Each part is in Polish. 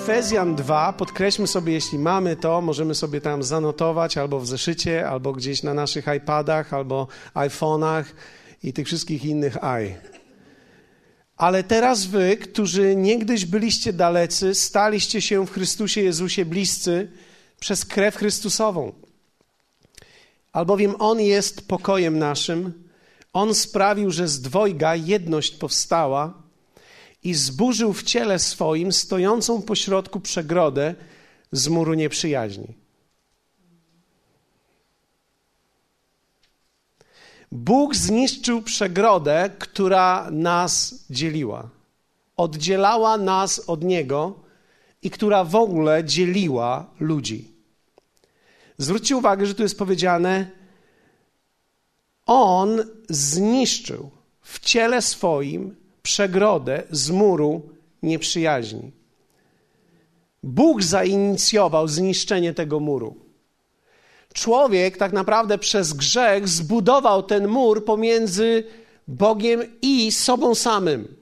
Efezjan 2, podkreślmy sobie, jeśli mamy to, możemy sobie tam zanotować albo w zeszycie, albo gdzieś na naszych iPadach, albo iPhone'ach i tych wszystkich innych i. Ale teraz wy, którzy niegdyś byliście dalecy, staliście się w Chrystusie Jezusie bliscy przez krew Chrystusową. Albowiem On jest pokojem naszym, On sprawił, że z dwojga jedność powstała i zburzył w ciele swoim stojącą pośrodku przegrodę z muru nieprzyjaźni. Bóg zniszczył przegrodę, która nas dzieliła. Oddzielała nas od Niego i która w ogóle dzieliła ludzi. Zwróćcie uwagę, że tu jest powiedziane: On zniszczył w ciele swoim przegrodę z muru nieprzyjaźni. Bóg zainicjował zniszczenie tego muru. Człowiek tak naprawdę przez grzech zbudował ten mur pomiędzy Bogiem i sobą samym.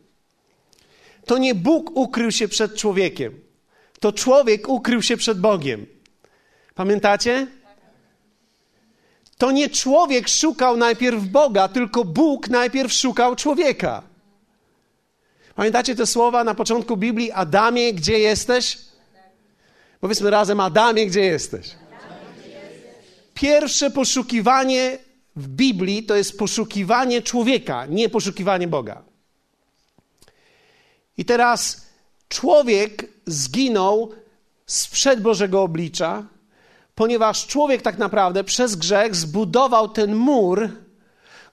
To nie Bóg ukrył się przed człowiekiem, to człowiek ukrył się przed Bogiem. Pamiętacie? To nie człowiek szukał najpierw Boga, tylko Bóg najpierw szukał człowieka. Pamiętacie te słowa na początku Biblii? Adamie, gdzie jesteś? Powiedzmy razem, Adamie, gdzie jesteś? Pierwsze poszukiwanie w Biblii to jest poszukiwanie człowieka, nie poszukiwanie Boga. I teraz człowiek zginął sprzed Bożego oblicza, ponieważ człowiek tak naprawdę przez grzech zbudował ten mur,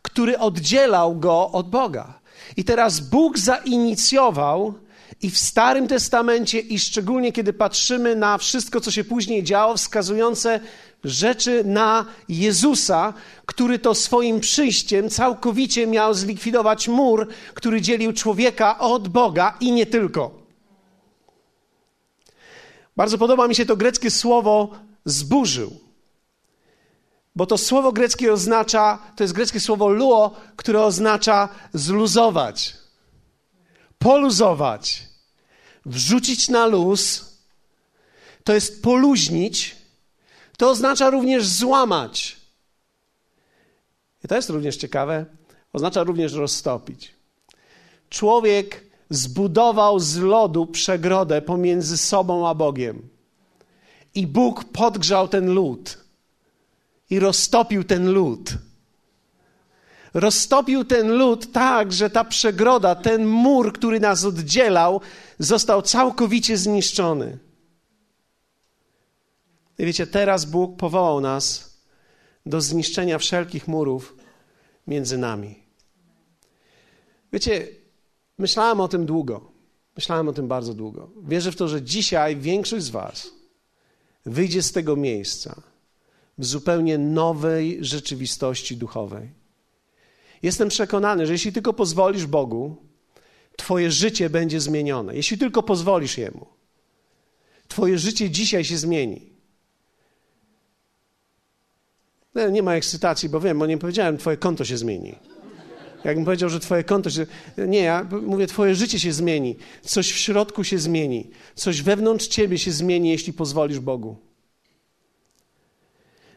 który oddzielał go od Boga. I teraz Bóg zainicjował i w Starym Testamencie, i szczególnie kiedy patrzymy na wszystko, co się później działo, wskazujące rzeczy na Jezusa, który to swoim przyjściem całkowicie miał zlikwidować mur, który dzielił człowieka od Boga i nie tylko. Bardzo podoba mi się to greckie słowo zburzył. Bo to słowo greckie oznacza, to jest greckie słowo luo, które oznacza zluzować, poluzować, wrzucić na luz. To jest poluźnić. To oznacza również złamać. I to jest również ciekawe. Oznacza również roztopić. Człowiek zbudował z lodu przegrodę pomiędzy sobą a Bogiem. I Bóg podgrzał ten lód i roztopił ten lód. Roztopił ten lód tak, że ta przegroda, ten mur, który nas oddzielał, został całkowicie zniszczony. I wiecie, teraz Bóg powołał nas do zniszczenia wszelkich murów między nami. Wiecie, myślałem o tym długo. Myślałem o tym bardzo długo. Wierzę w to, że dzisiaj większość z Was wyjdzie z tego miejsca w zupełnie nowej rzeczywistości duchowej. Jestem przekonany, że jeśli tylko pozwolisz Bogu, Twoje życie będzie zmienione. Jeśli tylko pozwolisz Jemu, Twoje życie dzisiaj się zmieni. No, nie ma ekscytacji, bo wiem, bo nie powiedziałem, Twoje konto się zmieni. Jakbym powiedział, że Twoje konto się. Nie, ja mówię, Twoje życie się zmieni. Coś w środku się zmieni. Coś wewnątrz Ciebie się zmieni, jeśli pozwolisz Bogu.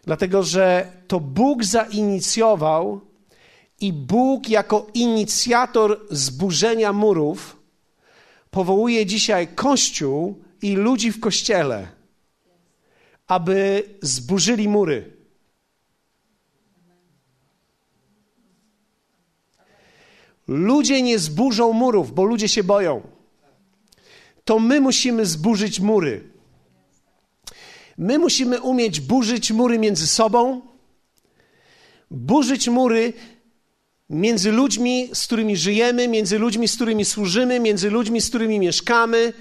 Dlatego, że to Bóg zainicjował i Bóg jako inicjator zburzenia murów powołuje dzisiaj Kościół i ludzi w Kościele, aby zburzyli mury. Ludzie nie zburzą murów, bo ludzie się boją. To my musimy zburzyć mury. My musimy umieć burzyć mury między sobą, burzyć mury między ludźmi, z którymi żyjemy, między ludźmi, z którymi służymy, między ludźmi, z którymi mieszkamy.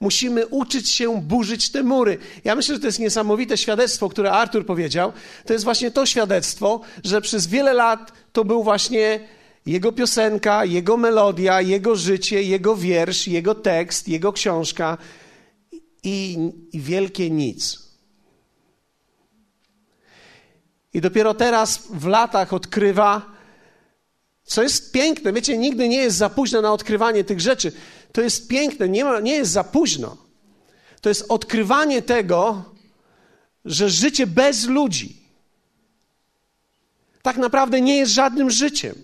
Musimy uczyć się burzyć te mury. Ja myślę, że to jest niesamowite świadectwo, które Artur powiedział. To jest właśnie to świadectwo, że przez wiele lat to był właśnie jego piosenka, jego melodia, jego życie, jego wiersz, jego tekst, jego książka i, i wielkie nic. I dopiero teraz w latach odkrywa, co jest piękne. Wiecie, nigdy nie jest za późno na odkrywanie tych rzeczy. To jest piękne, nie, ma, nie jest za późno. to jest odkrywanie tego, że życie bez ludzi tak naprawdę nie jest żadnym życiem.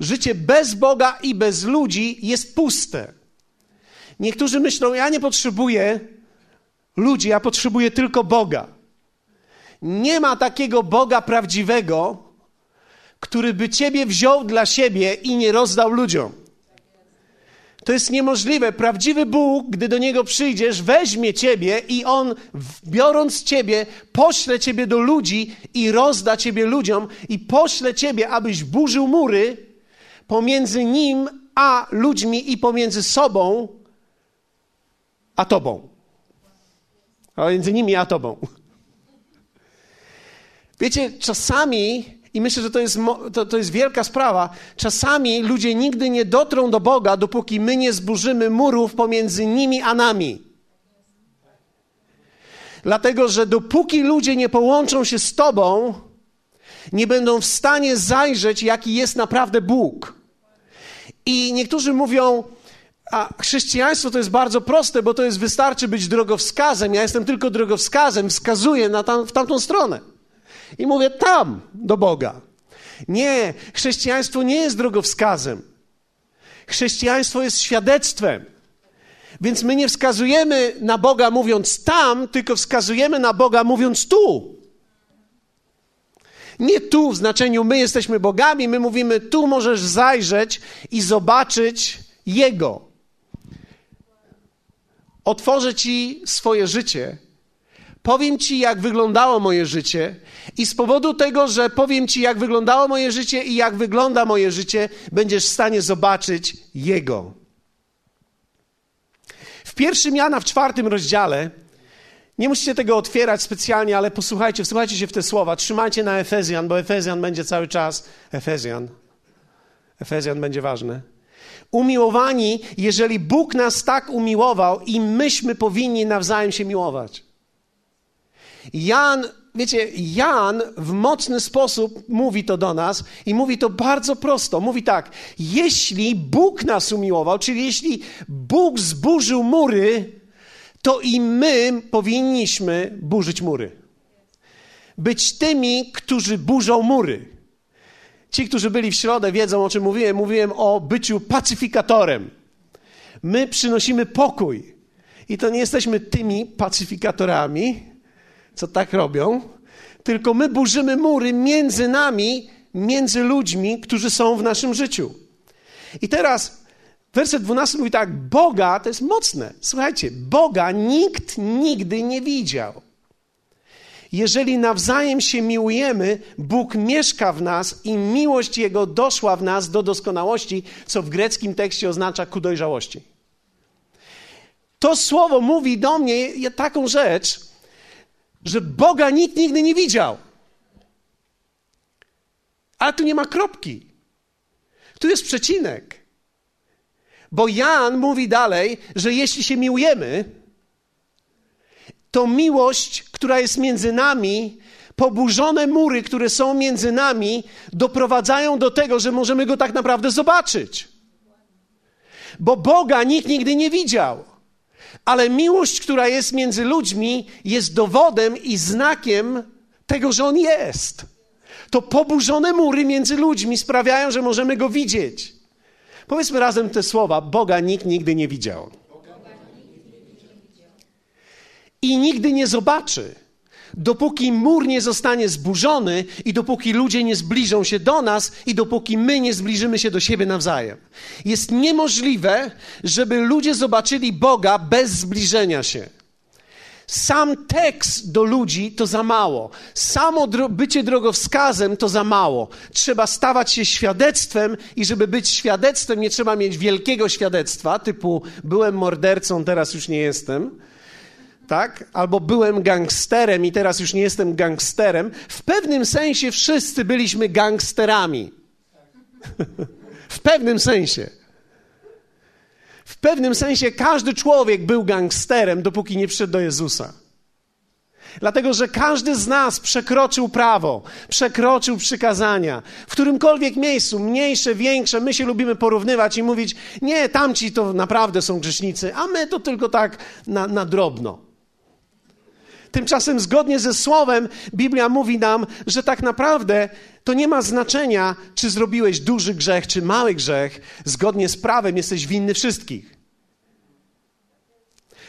Życie bez Boga i bez ludzi jest puste. Niektórzy myślą, ja nie potrzebuję ludzi, ja potrzebuję tylko Boga. Nie ma takiego Boga prawdziwego, który by ciebie wziął dla siebie i nie rozdał ludziom. To jest niemożliwe. Prawdziwy Bóg, gdy do Niego przyjdziesz, weźmie Ciebie i On, biorąc Ciebie, pośle Ciebie do ludzi i rozda Ciebie ludziom i pośle Ciebie, abyś burzył mury pomiędzy Nim a ludźmi i pomiędzy sobą a Tobą. A między nimi a Tobą. Wiecie, czasami i myślę, że to jest, to, to jest wielka sprawa. Czasami ludzie nigdy nie dotrą do Boga, dopóki my nie zburzymy murów pomiędzy nimi a nami. Dlatego, że dopóki ludzie nie połączą się z Tobą, nie będą w stanie zajrzeć, jaki jest naprawdę Bóg. I niektórzy mówią, a chrześcijaństwo to jest bardzo proste, bo to jest wystarczy być drogowskazem. Ja jestem tylko drogowskazem, wskazuję na tam, w tamtą stronę i mówię tam do Boga. Nie, chrześcijaństwo nie jest drogowskazem. Chrześcijaństwo jest świadectwem. Więc my nie wskazujemy na Boga mówiąc tam, tylko wskazujemy na Boga mówiąc tu. Nie tu w znaczeniu my jesteśmy bogami, my mówimy tu możesz zajrzeć i zobaczyć Jego. Otworzę Ci swoje życie Powiem Ci, jak wyglądało moje życie, i z powodu tego, że powiem Ci, jak wyglądało moje życie i jak wygląda moje życie, będziesz w stanie zobaczyć Jego. W pierwszym Jana, w czwartym rozdziale, nie musicie tego otwierać specjalnie, ale posłuchajcie, wsłuchajcie się w te słowa. Trzymajcie na Efezjan, bo Efezjan będzie cały czas. Efezjan. Efezjan będzie ważny. Umiłowani, jeżeli Bóg nas tak umiłował i myśmy powinni nawzajem się miłować. Jan, wiecie, Jan w mocny sposób mówi to do nas i mówi to bardzo prosto. Mówi tak: jeśli Bóg nas umiłował, czyli jeśli Bóg zburzył mury, to i my powinniśmy burzyć mury. Być tymi, którzy burzą mury. Ci, którzy byli w środę, wiedzą o czym mówiłem. Mówiłem o byciu pacyfikatorem. My przynosimy pokój. I to nie jesteśmy tymi pacyfikatorami, co tak robią, tylko my burzymy mury między nami, między ludźmi, którzy są w naszym życiu. I teraz werset 12 mówi tak: Boga to jest mocne. Słuchajcie, Boga nikt nigdy nie widział. Jeżeli nawzajem się miłujemy, Bóg mieszka w nas i miłość Jego doszła w nas do doskonałości, co w greckim tekście oznacza ku dojrzałości. To słowo mówi do mnie taką rzecz, że Boga nikt nigdy nie widział. Ale tu nie ma kropki. Tu jest przecinek. Bo Jan mówi dalej, że jeśli się miłujemy, to miłość, która jest między nami, poburzone mury, które są między nami, doprowadzają do tego, że możemy go tak naprawdę zobaczyć. Bo Boga nikt nigdy nie widział. Ale miłość, która jest między ludźmi, jest dowodem i znakiem tego, że On jest. To poburzone mury między ludźmi sprawiają, że możemy Go widzieć. Powiedzmy razem te słowa: Boga nikt nigdy nie widział. I nigdy nie zobaczy dopóki mur nie zostanie zburzony i dopóki ludzie nie zbliżą się do nas i dopóki my nie zbliżymy się do siebie nawzajem. Jest niemożliwe, żeby ludzie zobaczyli Boga bez zbliżenia się. Sam tekst do ludzi to za mało. Samo dro bycie drogowskazem to za mało. Trzeba stawać się świadectwem i żeby być świadectwem nie trzeba mieć wielkiego świadectwa, typu byłem mordercą, teraz już nie jestem tak? Albo byłem gangsterem i teraz już nie jestem gangsterem. W pewnym sensie wszyscy byliśmy gangsterami. w pewnym sensie. W pewnym sensie każdy człowiek był gangsterem, dopóki nie przyszedł do Jezusa. Dlatego, że każdy z nas przekroczył prawo, przekroczył przykazania. W którymkolwiek miejscu, mniejsze, większe, my się lubimy porównywać i mówić, nie, tamci to naprawdę są grzesznicy, a my to tylko tak na, na drobno. Tymczasem, zgodnie ze Słowem, Biblia mówi nam, że tak naprawdę to nie ma znaczenia, czy zrobiłeś duży grzech, czy mały grzech. Zgodnie z prawem jesteś winny wszystkich.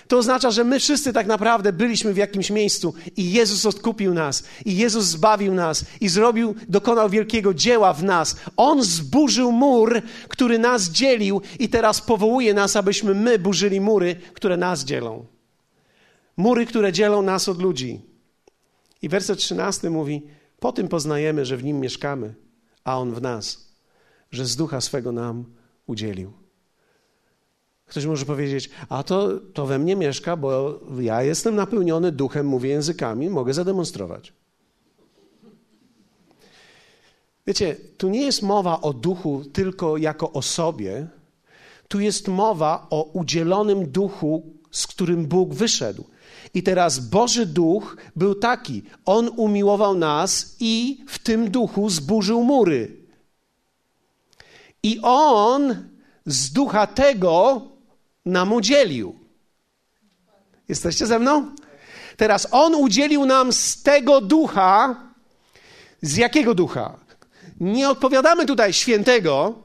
To oznacza, że my wszyscy tak naprawdę byliśmy w jakimś miejscu i Jezus odkupił nas, i Jezus zbawił nas, i zrobił, dokonał wielkiego dzieła w nas. On zburzył mur, który nas dzielił, i teraz powołuje nas, abyśmy my burzyli mury, które nas dzielą. Mury, które dzielą nas od ludzi. I werset 13 mówi: Po tym poznajemy, że w nim mieszkamy, a on w nas, że z ducha swego nam udzielił. Ktoś może powiedzieć, a to, to we mnie mieszka, bo ja jestem napełniony duchem, mówię językami, mogę zademonstrować. Wiecie, tu nie jest mowa o duchu tylko jako o sobie, tu jest mowa o udzielonym duchu, z którym Bóg wyszedł. I teraz Boży Duch był taki. On umiłował nas i w tym duchu zburzył mury. I On z ducha tego nam udzielił. Jesteście ze mną? Teraz On udzielił nam z tego ducha. Z jakiego ducha? Nie odpowiadamy tutaj świętego,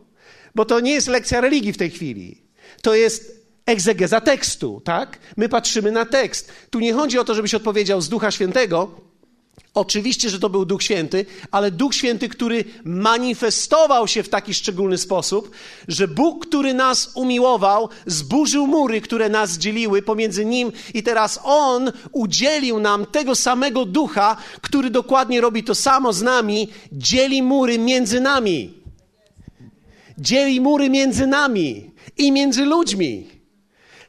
bo to nie jest lekcja religii w tej chwili. To jest egzegeza tekstu, tak? My patrzymy na tekst. Tu nie chodzi o to, żebyś odpowiedział z Ducha Świętego. Oczywiście, że to był Duch Święty, ale Duch Święty, który manifestował się w taki szczególny sposób, że Bóg, który nas umiłował, zburzył mury, które nas dzieliły pomiędzy Nim i teraz On udzielił nam tego samego Ducha, który dokładnie robi to samo z nami, dzieli mury między nami. Dzieli mury między nami i między ludźmi.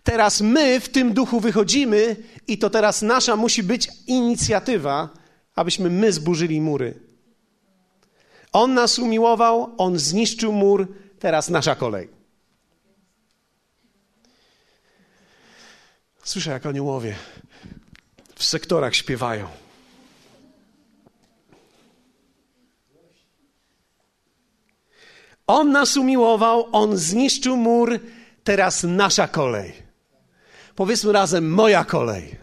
Teraz my w tym duchu wychodzimy i to teraz nasza musi być inicjatywa, abyśmy my zburzyli mury. On nas umiłował, on zniszczył mur, teraz nasza kolej. Słyszę, jak aniołowie w sektorach śpiewają. On nas umiłował, on zniszczył mur, teraz nasza kolej. Powiedzmy razem, moja kolej.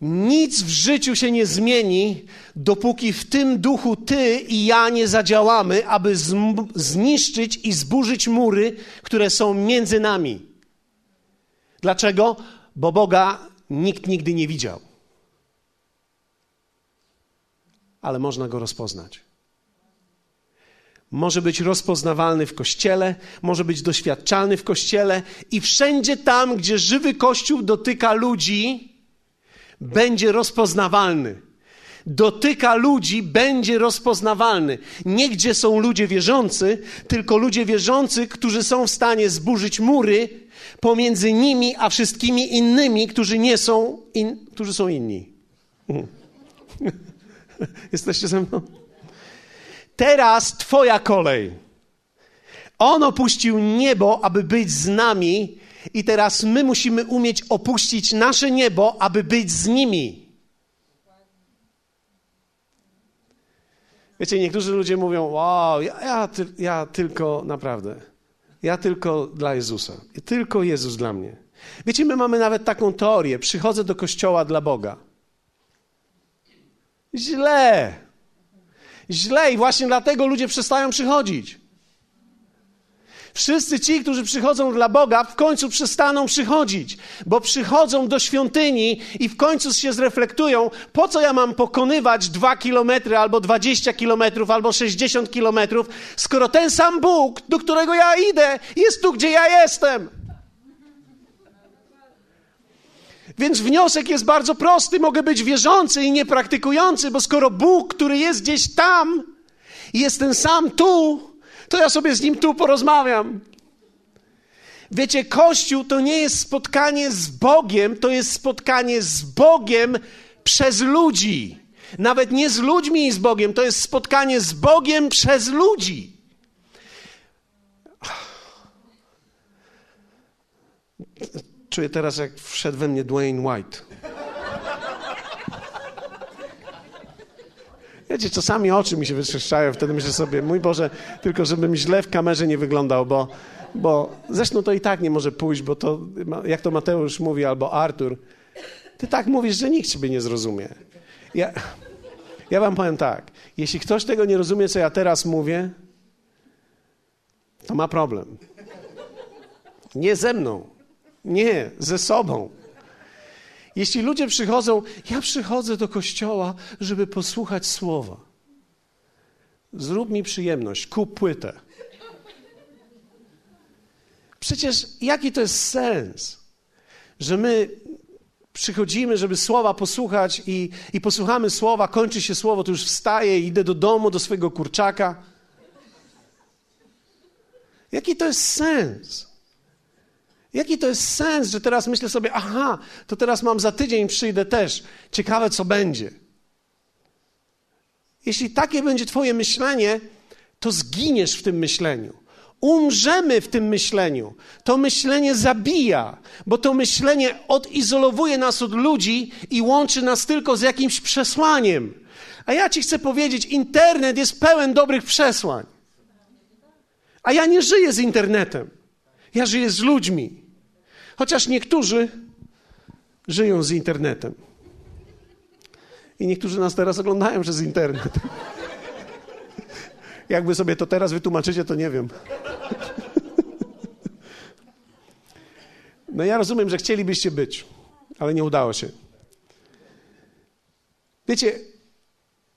Nic w życiu się nie zmieni, dopóki w tym duchu ty i ja nie zadziałamy, aby zniszczyć i zburzyć mury, które są między nami. Dlaczego? Bo Boga nikt nigdy nie widział. Ale można go rozpoznać może być rozpoznawalny w kościele, może być doświadczalny w kościele i wszędzie tam, gdzie żywy kościół dotyka ludzi, będzie rozpoznawalny. Dotyka ludzi, będzie rozpoznawalny. Nie gdzie są ludzie wierzący, tylko ludzie wierzący, którzy są w stanie zburzyć mury pomiędzy nimi a wszystkimi innymi, którzy nie są, in, którzy są inni. Jesteście ze mną? Teraz Twoja kolej. On opuścił niebo, aby być z nami, i teraz my musimy umieć opuścić nasze niebo, aby być z nimi. Wiecie, niektórzy ludzie mówią: Wow, ja, ja, ja tylko naprawdę, ja tylko dla Jezusa, tylko Jezus dla mnie. Wiecie, my mamy nawet taką teorię: przychodzę do kościoła dla Boga. Źle źle i właśnie dlatego ludzie przestają przychodzić. Wszyscy ci, którzy przychodzą dla Boga, w końcu przestaną przychodzić, bo przychodzą do świątyni i w końcu się zreflektują, po co ja mam pokonywać dwa kilometry, albo dwadzieścia kilometrów, albo sześćdziesiąt kilometrów, skoro ten sam Bóg, do którego ja idę, jest tu, gdzie ja jestem. Więc wniosek jest bardzo prosty. Mogę być wierzący i niepraktykujący, bo skoro Bóg, który jest gdzieś tam, jest ten sam tu, to ja sobie z nim tu porozmawiam. Wiecie, Kościół to nie jest spotkanie z Bogiem, to jest spotkanie z Bogiem przez ludzi. Nawet nie z ludźmi i z Bogiem, to jest spotkanie z Bogiem przez ludzi. Czuję teraz, jak wszedł we mnie Dwayne White. Wiecie, czasami oczy mi się wytrzeszczają, wtedy myślę sobie, mój Boże, tylko żebym źle w kamerze nie wyglądał, bo, bo zresztą to i tak nie może pójść, bo to, jak to Mateusz mówi, albo Artur, ty tak mówisz, że nikt ciebie nie zrozumie. Ja, ja wam powiem tak, jeśli ktoś tego nie rozumie, co ja teraz mówię, to ma problem. Nie ze mną, nie, ze sobą. Jeśli ludzie przychodzą, ja przychodzę do kościoła, żeby posłuchać słowa. Zrób mi przyjemność, kup płytę. Przecież jaki to jest sens, że my przychodzimy, żeby słowa posłuchać i, i posłuchamy słowa, kończy się słowo, to już wstaję, idę do domu, do swojego kurczaka. Jaki to jest sens? Jaki to jest sens, że teraz myślę sobie, aha, to teraz mam za tydzień, przyjdę też. Ciekawe, co będzie. Jeśli takie będzie Twoje myślenie, to zginiesz w tym myśleniu. Umrzemy w tym myśleniu. To myślenie zabija, bo to myślenie odizolowuje nas od ludzi i łączy nas tylko z jakimś przesłaniem. A ja Ci chcę powiedzieć, internet jest pełen dobrych przesłań. A ja nie żyję z internetem. Ja żyję z ludźmi. Chociaż niektórzy żyją z internetem. I niektórzy nas teraz oglądają przez internet. Jakby sobie to teraz wytłumaczycie, to nie wiem. No ja rozumiem, że chcielibyście być, ale nie udało się. Wiecie,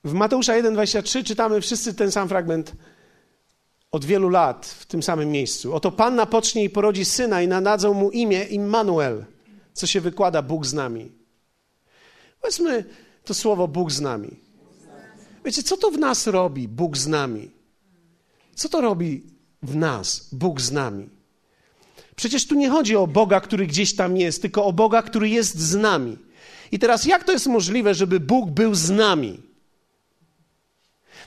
w Mateusza 1,23 czytamy wszyscy ten sam fragment od wielu lat w tym samym miejscu. Oto Panna pocznie i porodzi syna i nadadzą mu imię Immanuel, co się wykłada Bóg z nami. Powiedzmy to słowo Bóg z nami. Wiecie, co to w nas robi Bóg z nami? Co to robi w nas Bóg z nami? Przecież tu nie chodzi o Boga, który gdzieś tam jest, tylko o Boga, który jest z nami. I teraz jak to jest możliwe, żeby Bóg był z nami?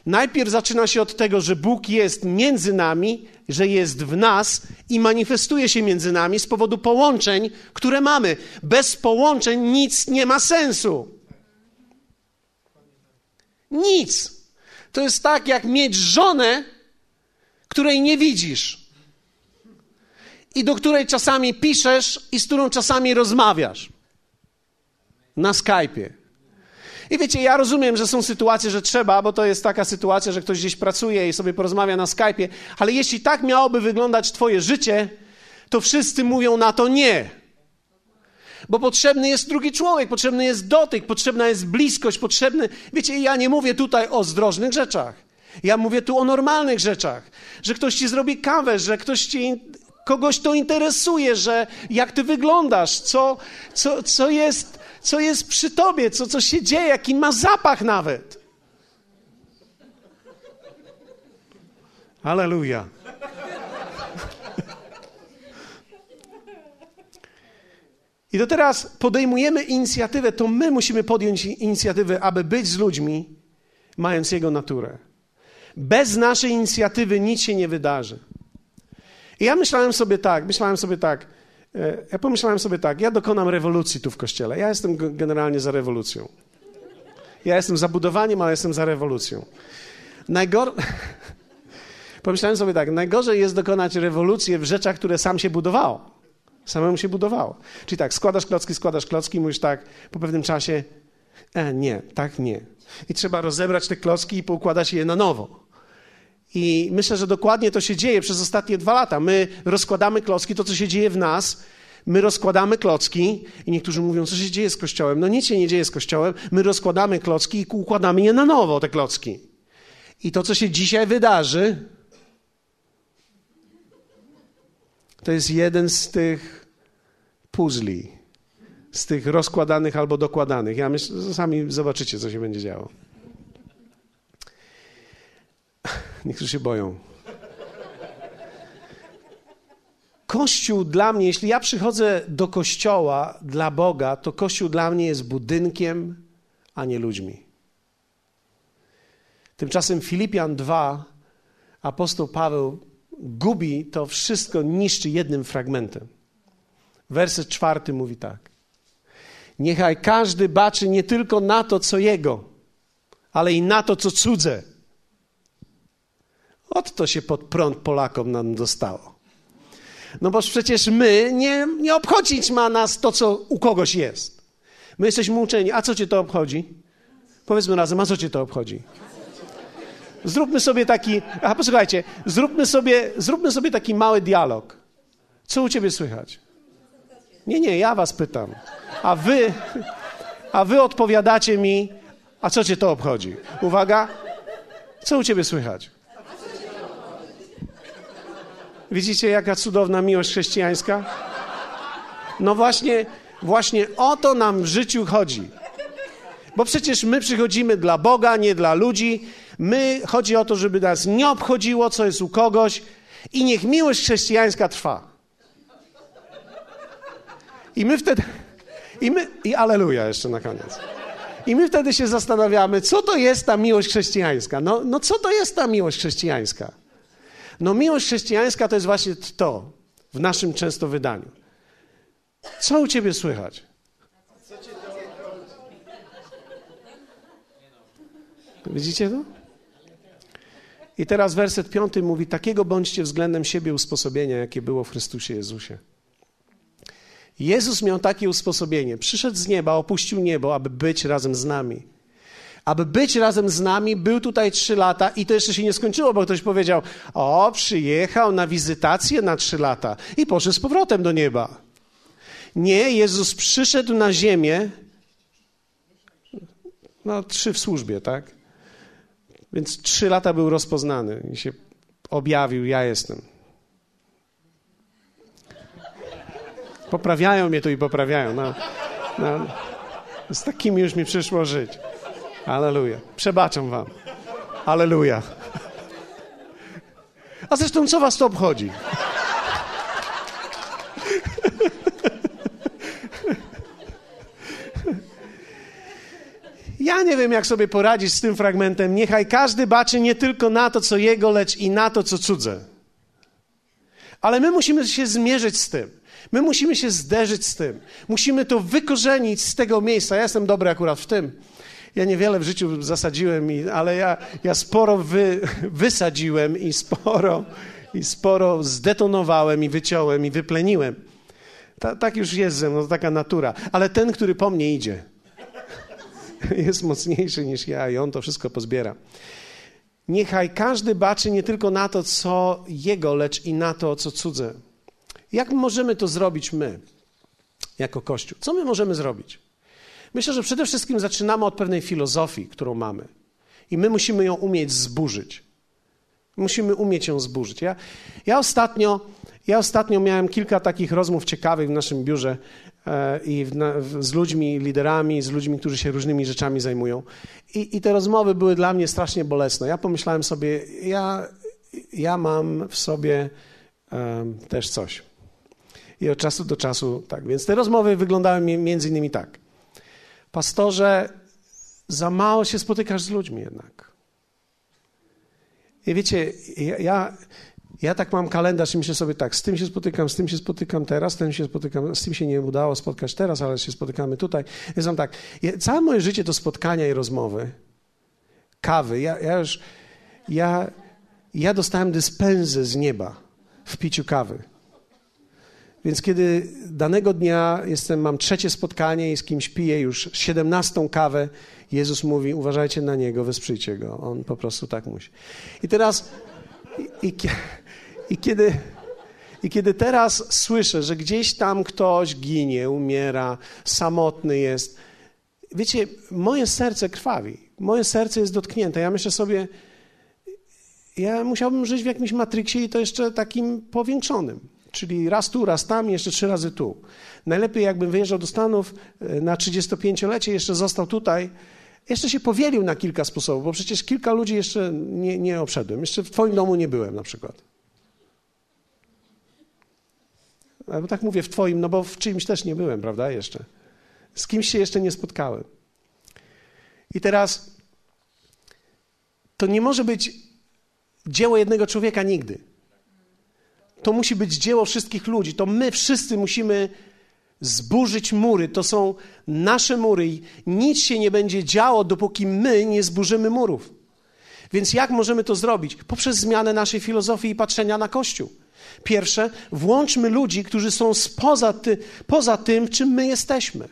Najpierw zaczyna się od tego, że Bóg jest między nami, że jest w nas i manifestuje się między nami z powodu połączeń, które mamy. Bez połączeń nic nie ma sensu. Nic. To jest tak, jak mieć żonę, której nie widzisz i do której czasami piszesz i z którą czasami rozmawiasz na Skype'ie. I wiecie, ja rozumiem, że są sytuacje, że trzeba, bo to jest taka sytuacja, że ktoś gdzieś pracuje i sobie porozmawia na Skype'ie, ale jeśli tak miałoby wyglądać Twoje życie, to wszyscy mówią na to nie. Bo potrzebny jest drugi człowiek, potrzebny jest dotyk, potrzebna jest bliskość, potrzebny. Wiecie, ja nie mówię tutaj o zdrożnych rzeczach. Ja mówię tu o normalnych rzeczach, że ktoś ci zrobi kawę, że ktoś ci, kogoś to interesuje, że jak ty wyglądasz, co, co, co jest co jest przy tobie, co, co się dzieje, jaki ma zapach nawet. Aleluja. I to teraz podejmujemy inicjatywę, to my musimy podjąć inicjatywę, aby być z ludźmi, mając Jego naturę. Bez naszej inicjatywy nic się nie wydarzy. I ja myślałem sobie tak, myślałem sobie tak, ja pomyślałem sobie tak, ja dokonam rewolucji tu w kościele. Ja jestem generalnie za rewolucją. Ja jestem za budowaniem, ale jestem za rewolucją. Najgor... Pomyślałem sobie tak, najgorzej jest dokonać rewolucję w rzeczach, które sam się budowało. Samemu się budowało. Czyli tak, składasz klocki, składasz klocki, mówisz tak, po pewnym czasie, e, nie, tak nie. I trzeba rozebrać te klocki i poukładać je na nowo. I myślę, że dokładnie to się dzieje przez ostatnie dwa lata. My rozkładamy klocki, to co się dzieje w nas, my rozkładamy klocki i niektórzy mówią, co się dzieje z Kościołem. No nic się nie dzieje z Kościołem. My rozkładamy klocki i układamy je na nowo, te klocki. I to, co się dzisiaj wydarzy, to jest jeden z tych puzli, z tych rozkładanych albo dokładanych. Ja myślę, sami zobaczycie, co się będzie działo. Niektórzy się boją. Kościół dla mnie, jeśli ja przychodzę do kościoła dla Boga, to kościół dla mnie jest budynkiem, a nie ludźmi. Tymczasem Filipian 2, apostoł Paweł gubi to wszystko, niszczy jednym fragmentem. Werset czwarty mówi tak. Niechaj każdy baczy nie tylko na to, co jego, ale i na to, co cudze. Od to się pod prąd Polakom nam dostało. No bo przecież my, nie, nie obchodzić ma nas to, co u kogoś jest. My jesteśmy uczeni. A co cię to obchodzi? Powiedzmy razem, a co cię to obchodzi? Zróbmy sobie taki, a posłuchajcie, zróbmy sobie, zróbmy sobie taki mały dialog. Co u ciebie słychać? Nie, nie, ja was pytam. A wy, a wy odpowiadacie mi, a co cię to obchodzi? Uwaga, co u ciebie słychać? Widzicie, jaka cudowna miłość chrześcijańska? No właśnie, właśnie o to nam w życiu chodzi. Bo przecież my przychodzimy dla Boga, nie dla ludzi. My chodzi o to, żeby nas nie obchodziło, co jest u kogoś, i niech miłość chrześcijańska trwa. I my wtedy. I my. I aleluja jeszcze na koniec. I my wtedy się zastanawiamy, co to jest ta miłość chrześcijańska. No, no co to jest ta miłość chrześcijańska? No miłość chrześcijańska to jest właśnie to w naszym często wydaniu. Co u ciebie słychać? Widzicie to? I teraz werset piąty mówi: Takiego bądźcie względem siebie usposobienia, jakie było w Chrystusie Jezusie. Jezus miał takie usposobienie. Przyszedł z nieba, opuścił niebo, aby być razem z nami. Aby być razem z nami, był tutaj trzy lata i to jeszcze się nie skończyło, bo ktoś powiedział: O, przyjechał na wizytację na trzy lata i poszedł z powrotem do nieba. Nie, Jezus przyszedł na ziemię. No, trzy w służbie, tak? Więc trzy lata był rozpoznany i się objawił: Ja jestem. Poprawiają mnie tu i poprawiają. No, no, z takimi już mi przyszło żyć. Aleluja. Przebaczam wam. Aleluja. A zresztą, co was to obchodzi? Ja nie wiem, jak sobie poradzić z tym fragmentem. Niechaj każdy baczy nie tylko na to, co jego, lecz i na to, co cudze. Ale my musimy się zmierzyć z tym. My musimy się zderzyć z tym. Musimy to wykorzenić z tego miejsca. Ja jestem dobry akurat w tym. Ja niewiele w życiu zasadziłem, ale ja, ja sporo wy, wysadziłem i sporo, i sporo zdetonowałem i wyciąłem i wypleniłem. Ta, tak już jest ze mną, taka natura. Ale ten, który po mnie idzie, jest mocniejszy niż ja i on to wszystko pozbiera. Niechaj każdy baczy nie tylko na to, co jego, lecz i na to, co cudze. Jak możemy to zrobić my, jako Kościół? Co my możemy zrobić? Myślę, że przede wszystkim zaczynamy od pewnej filozofii, którą mamy. I my musimy ją umieć zburzyć. Musimy umieć ją zburzyć. Ja, ja, ostatnio, ja ostatnio miałem kilka takich rozmów ciekawych w naszym biurze e, i w, na, w, z ludźmi, liderami, z ludźmi, którzy się różnymi rzeczami zajmują. I, I, te rozmowy były dla mnie strasznie bolesne. Ja pomyślałem sobie, ja, ja mam w sobie też coś. I od czasu do czasu tak. Więc te rozmowy wyglądały między innymi tak. Pastorze, za mało się spotykasz z ludźmi jednak. I wiecie, ja, ja, ja tak mam kalendarz i myślę sobie tak, z tym się spotykam, z tym się spotykam teraz, z tym się spotykam, z tym się nie udało spotkać teraz, ale się spotykamy tutaj. Jest tak, ja, całe moje życie to spotkania i rozmowy, kawy. Ja, ja już, ja, ja dostałem dyspensę z nieba w piciu kawy. Więc kiedy danego dnia jestem, mam trzecie spotkanie i z kimś piję już siedemnastą kawę, Jezus mówi: uważajcie na niego, wesprzyjcie go. On po prostu tak musi. I teraz, i, i, i kiedy, i kiedy teraz słyszę, że gdzieś tam ktoś ginie, umiera, samotny jest, wiecie, moje serce krwawi. Moje serce jest dotknięte. Ja myślę sobie, ja musiałbym żyć w jakimś matryksie i to jeszcze takim powiększonym. Czyli raz tu, raz tam, jeszcze trzy razy tu. Najlepiej jakbym wyjeżdżał do Stanów e, na 35-lecie, jeszcze został tutaj, jeszcze się powielił na kilka sposobów, bo przecież kilka ludzi jeszcze nie, nie obszedłem. Jeszcze w twoim domu nie byłem na przykład. Albo tak mówię w twoim, no bo w czyimś też nie byłem, prawda, jeszcze. Z kimś się jeszcze nie spotkałem. I teraz to nie może być dzieło jednego człowieka nigdy to musi być dzieło wszystkich ludzi. To my wszyscy musimy zburzyć mury. To są nasze mury i nic się nie będzie działo, dopóki my nie zburzymy murów. Więc jak możemy to zrobić? Poprzez zmianę naszej filozofii i patrzenia na Kościół. Pierwsze, włączmy ludzi, którzy są spoza ty, poza tym, czym my jesteśmy.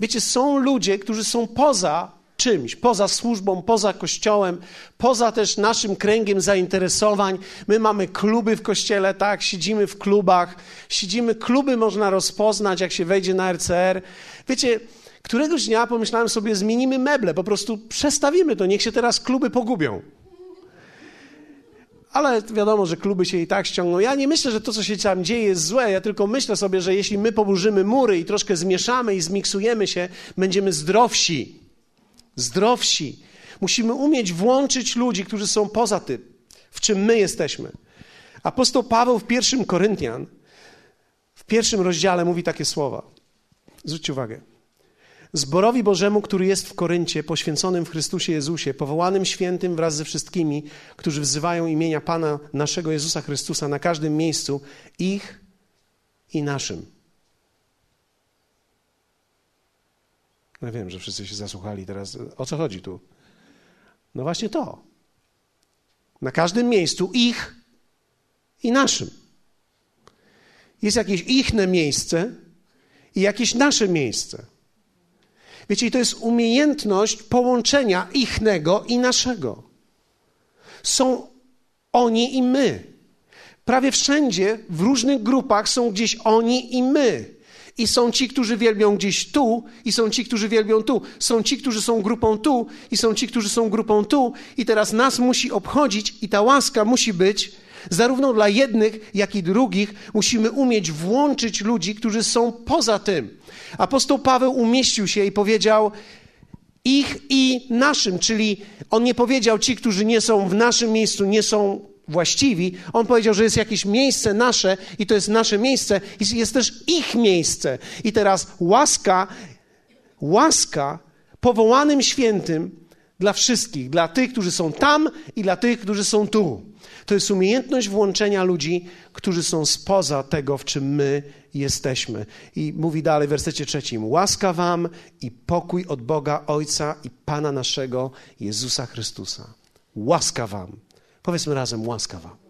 Wiecie, są ludzie, którzy są poza czymś, poza służbą, poza kościołem, poza też naszym kręgiem zainteresowań. My mamy kluby w kościele, tak, siedzimy w klubach, siedzimy, kluby można rozpoznać, jak się wejdzie na RCR. Wiecie, któregoś dnia pomyślałem sobie, zmienimy meble, po prostu przestawimy to, niech się teraz kluby pogubią. Ale wiadomo, że kluby się i tak ściągną. Ja nie myślę, że to, co się tam dzieje, jest złe. Ja tylko myślę sobie, że jeśli my poburzymy mury i troszkę zmieszamy i zmiksujemy się, będziemy zdrowsi. Zdrowsi. Musimy umieć włączyć ludzi, którzy są poza tym, w czym my jesteśmy. Apostoł Paweł w pierwszym Koryntian, w pierwszym rozdziale mówi takie słowa. Zwróćcie uwagę. Zborowi Bożemu, który jest w Koryncie, poświęconym w Chrystusie Jezusie, powołanym świętym wraz ze wszystkimi, którzy wzywają imienia Pana naszego Jezusa Chrystusa na każdym miejscu, ich i naszym. Ja wiem, że wszyscy się zasłuchali teraz. O co chodzi tu? No właśnie to. Na każdym miejscu ich i naszym. Jest jakieś ichne miejsce i jakieś nasze miejsce. Wiecie, to jest umiejętność połączenia ichnego i naszego. Są oni i my. Prawie wszędzie, w różnych grupach są gdzieś oni i my. I są ci, którzy wielbią gdzieś tu, i są ci, którzy wielbią tu. Są ci, którzy są grupą tu, i są ci, którzy są grupą tu. I teraz nas musi obchodzić, i ta łaska musi być zarówno dla jednych, jak i drugich. Musimy umieć włączyć ludzi, którzy są poza tym. Apostoł Paweł umieścił się i powiedział ich i naszym, czyli on nie powiedział ci, którzy nie są w naszym miejscu, nie są właściwi. On powiedział, że jest jakieś miejsce nasze i to jest nasze miejsce i jest też ich miejsce. I teraz łaska, łaska powołanym świętym dla wszystkich, dla tych, którzy są tam i dla tych, którzy są tu. To jest umiejętność włączenia ludzi, którzy są spoza tego, w czym my jesteśmy. I mówi dalej w wersecie trzecim: Łaska wam i pokój od Boga Ojca i Pana naszego Jezusa Chrystusa. Łaska wam. Powiedzmy razem: łaska wam.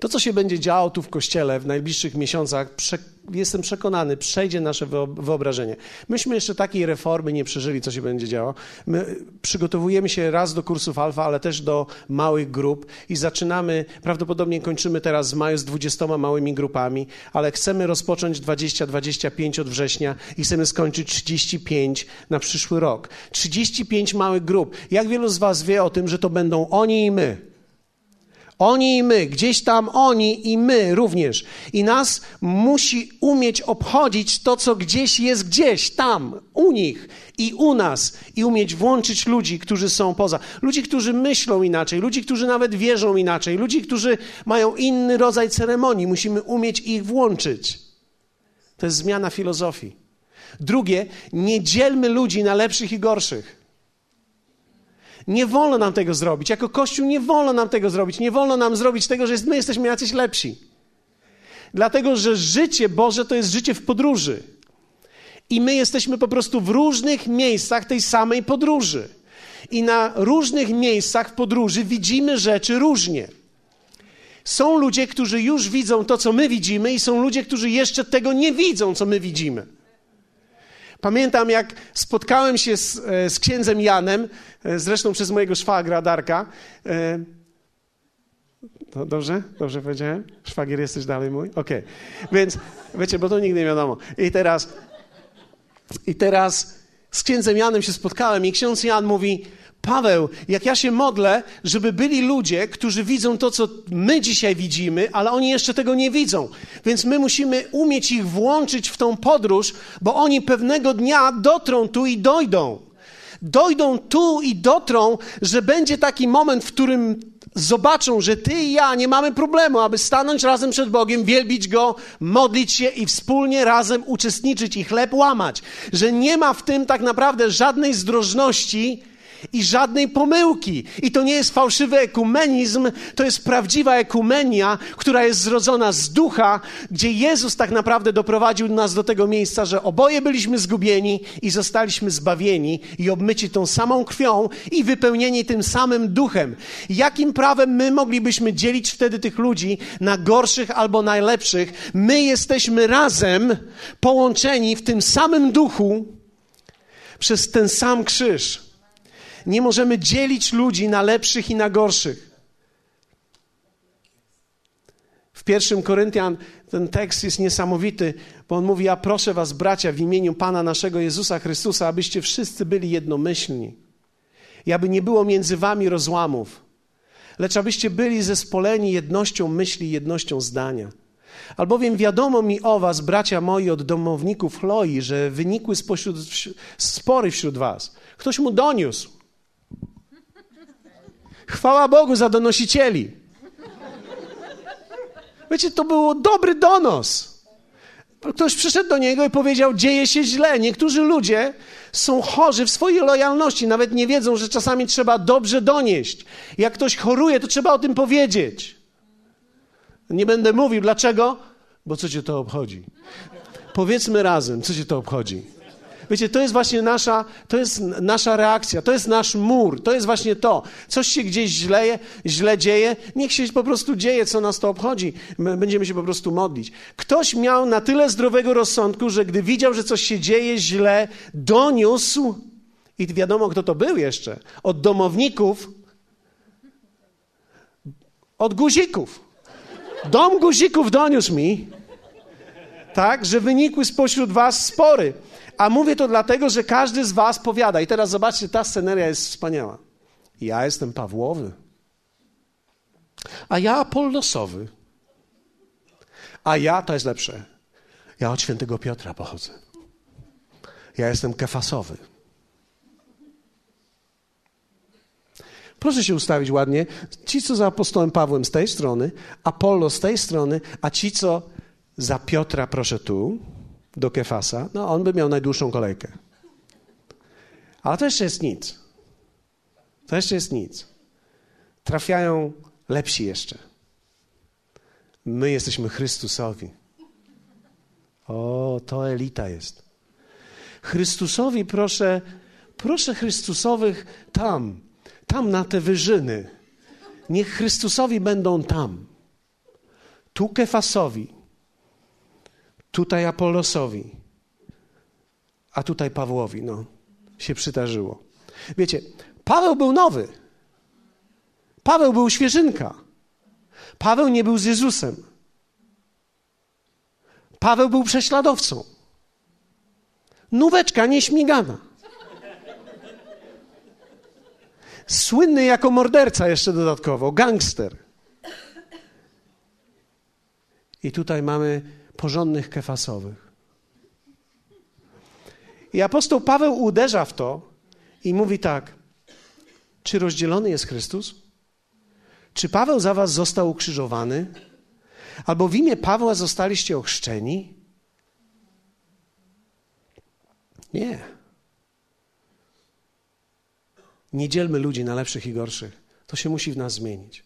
To, co się będzie działo tu w kościele w najbliższych miesiącach, prze, jestem przekonany, przejdzie nasze wyobrażenie. Myśmy jeszcze takiej reformy nie przeżyli, co się będzie działo. My przygotowujemy się raz do kursów alfa, ale też do małych grup i zaczynamy, prawdopodobnie kończymy teraz z maju z 20 małymi grupami, ale chcemy rozpocząć 20-25 od września i chcemy skończyć 35 na przyszły rok. 35 małych grup. Jak wielu z Was wie o tym, że to będą oni i my? Oni i my, gdzieś tam oni i my również. I nas musi umieć obchodzić to, co gdzieś jest gdzieś tam, u nich i u nas. I umieć włączyć ludzi, którzy są poza. Ludzi, którzy myślą inaczej, ludzi, którzy nawet wierzą inaczej, ludzi, którzy mają inny rodzaj ceremonii. Musimy umieć ich włączyć. To jest zmiana filozofii. Drugie, nie dzielmy ludzi na lepszych i gorszych. Nie wolno nam tego zrobić. Jako Kościół nie wolno nam tego zrobić. Nie wolno nam zrobić tego, że my jesteśmy jacyś lepsi. Dlatego, że życie Boże to jest życie w podróży. I my jesteśmy po prostu w różnych miejscach tej samej podróży. I na różnych miejscach w podróży widzimy rzeczy różnie. Są ludzie, którzy już widzą to, co my widzimy, i są ludzie, którzy jeszcze tego nie widzą, co my widzimy. Pamiętam, jak spotkałem się z, e, z księdzem Janem, e, zresztą przez mojego szwagra Darka. E, to dobrze? Dobrze powiedziałem? Szwagier jesteś dalej mój? Okej. Okay. Więc, wiecie, bo to nigdy nie wiadomo. I teraz, i teraz z księdzem Janem się spotkałem i ksiądz Jan mówi, Paweł, jak ja się modlę, żeby byli ludzie, którzy widzą to, co my dzisiaj widzimy, ale oni jeszcze tego nie widzą. Więc my musimy umieć ich włączyć w tą podróż, bo oni pewnego dnia dotrą tu i dojdą. Dojdą tu i dotrą, że będzie taki moment, w którym zobaczą, że ty i ja nie mamy problemu, aby stanąć razem przed Bogiem, wielbić Go, modlić się i wspólnie razem uczestniczyć i chleb łamać. Że nie ma w tym tak naprawdę żadnej zdrożności, i żadnej pomyłki. I to nie jest fałszywy ekumenizm, to jest prawdziwa ekumenia, która jest zrodzona z ducha, gdzie Jezus tak naprawdę doprowadził nas do tego miejsca, że oboje byliśmy zgubieni i zostaliśmy zbawieni i obmyci tą samą krwią i wypełnieni tym samym duchem. Jakim prawem my moglibyśmy dzielić wtedy tych ludzi na gorszych albo najlepszych? My jesteśmy razem połączeni w tym samym duchu przez ten sam krzyż. Nie możemy dzielić ludzi na lepszych i na gorszych. W pierwszym Koryntian ten tekst jest niesamowity, bo on mówi: Ja proszę Was, bracia, w imieniu Pana naszego Jezusa Chrystusa, abyście wszyscy byli jednomyślni. I aby nie było między Wami rozłamów, lecz abyście byli zespoleni jednością myśli, jednością zdania. Albowiem wiadomo mi o Was, bracia moi, od domowników Chloi, że wynikły spośród, spory wśród Was. Ktoś mu doniósł. Chwała Bogu za donosicieli. Wiecie, to był dobry donos. Ktoś przyszedł do niego i powiedział: Dzieje się źle. Niektórzy ludzie są chorzy w swojej lojalności, nawet nie wiedzą, że czasami trzeba dobrze donieść. Jak ktoś choruje, to trzeba o tym powiedzieć. Nie będę mówił dlaczego, bo co cię to obchodzi? Powiedzmy razem, co cię to obchodzi. Wiecie, to jest właśnie nasza, to jest nasza reakcja, to jest nasz mur, to jest właśnie to. Coś się gdzieś źle, źle dzieje, niech się po prostu dzieje, co nas to obchodzi. My będziemy się po prostu modlić. Ktoś miał na tyle zdrowego rozsądku, że gdy widział, że coś się dzieje źle, doniósł, i wiadomo, kto to był jeszcze, od domowników, od guzików. Dom guzików doniósł mi, tak, że wynikły spośród was spory. A mówię to dlatego, że każdy z was powiada. I teraz zobaczcie, ta sceneria jest wspaniała. Ja jestem Pawłowy. A ja Apollosowy. A ja, to jest lepsze, ja od świętego Piotra pochodzę. Ja jestem kefasowy. Proszę się ustawić ładnie. Ci, co za apostołem Pawłem z tej strony, Apollo z tej strony, a ci, co za Piotra, proszę tu do Kefasa, no on by miał najdłuższą kolejkę. Ale to jeszcze jest nic. To jeszcze jest nic. Trafiają lepsi jeszcze. My jesteśmy Chrystusowi. O, to elita jest. Chrystusowi proszę, proszę Chrystusowych tam, tam na te wyżyny. Niech Chrystusowi będą tam. Tu Kefasowi, Tutaj Apollosowi, a tutaj Pawłowi, no, się przydarzyło. Wiecie, Paweł był nowy. Paweł był świeżynka. Paweł nie był z Jezusem. Paweł był prześladowcą. Nóweczka nieśmigana. Słynny jako morderca jeszcze dodatkowo, gangster. I tutaj mamy porządnych kefasowych. I apostoł Paweł uderza w to i mówi tak: Czy rozdzielony jest Chrystus? Czy Paweł za was został ukrzyżowany? Albo w imię Pawła zostaliście ochrzczeni? Nie. Nie dzielmy ludzi na lepszych i gorszych. To się musi w nas zmienić.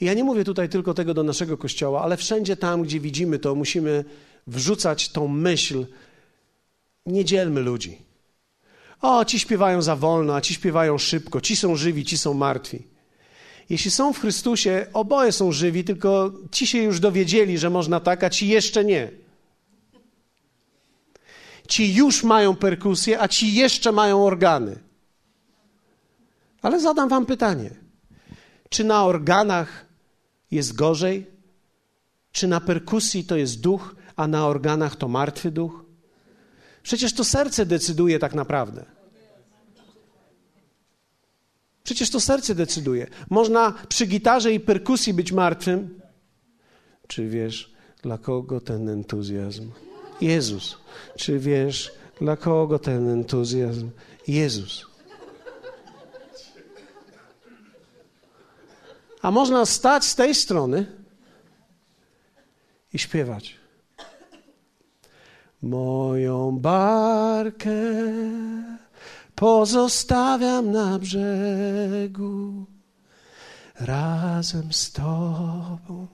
I ja nie mówię tutaj tylko tego do naszego kościoła, ale wszędzie tam, gdzie widzimy to, musimy wrzucać tą myśl: nie dzielmy ludzi. O, ci śpiewają za wolno, a ci śpiewają szybko, ci są żywi, ci są martwi. Jeśli są w Chrystusie, oboje są żywi, tylko ci się już dowiedzieli, że można tak, a ci jeszcze nie. Ci już mają perkusję, a ci jeszcze mają organy. Ale zadam wam pytanie. Czy na organach jest gorzej? Czy na perkusji to jest duch, a na organach to martwy duch? Przecież to serce decyduje tak naprawdę. Przecież to serce decyduje. Można przy gitarze i perkusji być martwym. Czy wiesz, dla kogo ten entuzjazm? Jezus. Czy wiesz, dla kogo ten entuzjazm? Jezus. A można stać z tej strony i śpiewać. Moją barkę pozostawiam na brzegu razem z Tobą.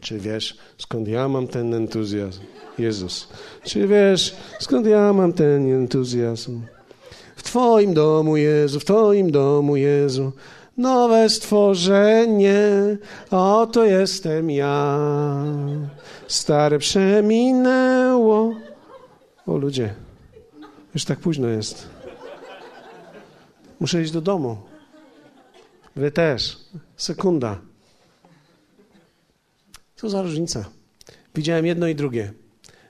Czy wiesz, skąd ja mam ten entuzjazm? Jezus. Czy wiesz, skąd ja mam ten entuzjazm? W Twoim domu, Jezu, w Twoim domu, Jezu, nowe stworzenie, oto jestem ja. Stare przeminęło. O ludzie, już tak późno jest. Muszę iść do domu. Wy też. Sekunda. Co za różnica? Widziałem jedno i drugie.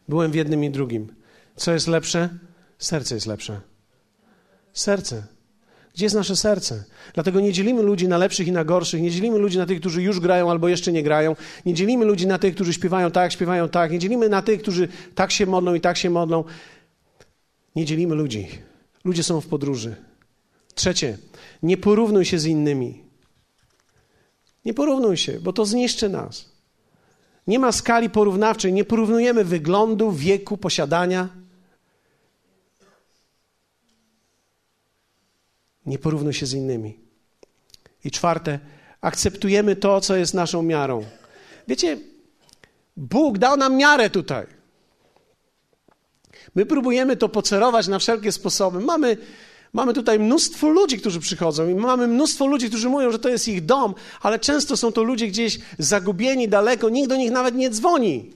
Byłem w jednym i drugim. Co jest lepsze? Serce jest lepsze. Serce. Gdzie jest nasze serce? Dlatego nie dzielimy ludzi na lepszych i na gorszych, nie dzielimy ludzi na tych, którzy już grają albo jeszcze nie grają, nie dzielimy ludzi na tych, którzy śpiewają tak, śpiewają tak, nie dzielimy na tych, którzy tak się modlą i tak się modlą. Nie dzielimy ludzi. Ludzie są w podróży. Trzecie, nie porównuj się z innymi. Nie porównuj się, bo to zniszczy nas. Nie ma skali porównawczej, nie porównujemy wyglądu, wieku, posiadania. Nie porównuj się z innymi. I czwarte, akceptujemy to, co jest naszą miarą. Wiecie, Bóg dał nam miarę tutaj. My próbujemy to pocerować na wszelkie sposoby. Mamy Mamy tutaj mnóstwo ludzi, którzy przychodzą i mamy mnóstwo ludzi, którzy mówią, że to jest ich dom, ale często są to ludzie gdzieś zagubieni, daleko, nikt do nich nawet nie dzwoni.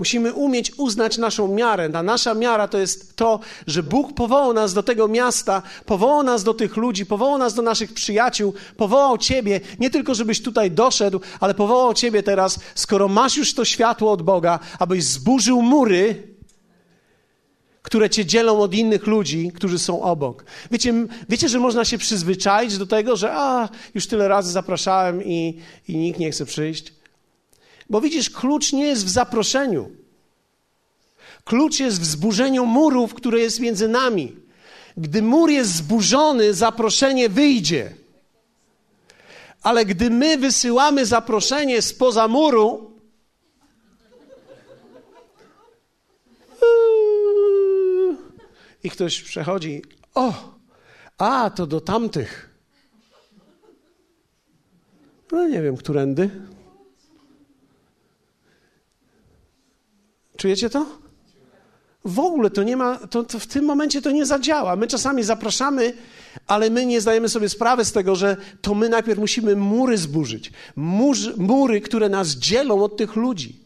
Musimy umieć uznać naszą miarę. Ta nasza miara to jest to, że Bóg powołał nas do tego miasta, powołał nas do tych ludzi, powołał nas do naszych przyjaciół, powołał Ciebie, nie tylko żebyś tutaj doszedł, ale powołał Ciebie teraz, skoro masz już to światło od Boga, abyś zburzył mury, które cię dzielą od innych ludzi, którzy są obok. Wiecie, wiecie, że można się przyzwyczaić do tego, że a, już tyle razy zapraszałem i, i nikt nie chce przyjść. Bo widzisz, klucz nie jest w zaproszeniu. Klucz jest w zburzeniu murów, które jest między nami. Gdy mur jest zburzony, zaproszenie wyjdzie. Ale gdy my wysyłamy zaproszenie spoza muru, i ktoś przechodzi, o, a to do tamtych. No nie wiem, którędy. Czujecie to? W ogóle to nie ma, to, to, w tym momencie to nie zadziała. My czasami zapraszamy, ale my nie zdajemy sobie sprawy z tego, że to my najpierw musimy mury zburzyć. Mur, mury, które nas dzielą od tych ludzi.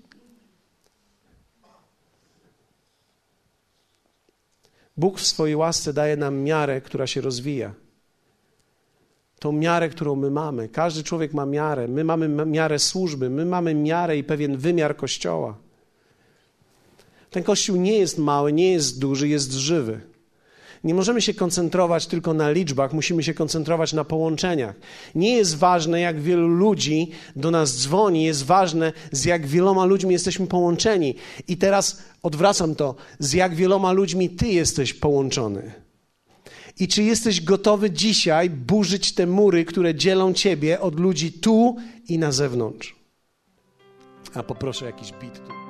Bóg w swojej łasce daje nam miarę, która się rozwija. Tą miarę, którą my mamy. Każdy człowiek ma miarę. My mamy miarę służby, my mamy miarę i pewien wymiar kościoła. Ten kościół nie jest mały, nie jest duży, jest żywy. Nie możemy się koncentrować tylko na liczbach, musimy się koncentrować na połączeniach. Nie jest ważne, jak wielu ludzi do nas dzwoni, jest ważne, z jak wieloma ludźmi jesteśmy połączeni. I teraz odwracam to, z jak wieloma ludźmi ty jesteś połączony. I czy jesteś gotowy dzisiaj burzyć te mury, które dzielą ciebie od ludzi tu i na zewnątrz? A poproszę jakiś bit.